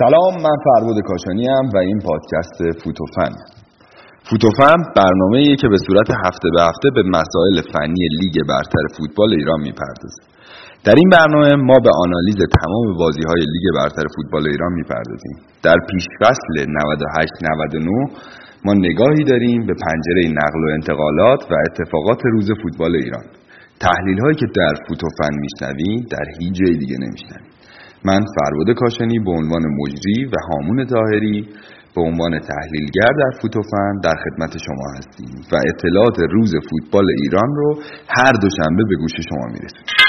سلام من فربود کاشانی هم و این پادکست فوتوفن. فوتوفن برنامه ایه که به صورت هفته به هفته به مسائل فنی لیگ برتر فوتبال ایران می‌پردازه. در این برنامه ما به آنالیز تمام بازی های لیگ برتر فوتبال ایران می‌پردازیم. در پیش فصل 98-99 ما نگاهی داریم به پنجره نقل و انتقالات و اتفاقات روز فوتبال ایران. تحلیل هایی که در فوتوفن میشنویم در هیچ جای دیگه نمیشنویم من فرباد کاشانی به عنوان مجری و هامون تاهری به عنوان تحلیلگر در فوتوفن در خدمت شما هستیم و اطلاعات روز فوتبال ایران رو هر دوشنبه به گوش شما میرسونیم.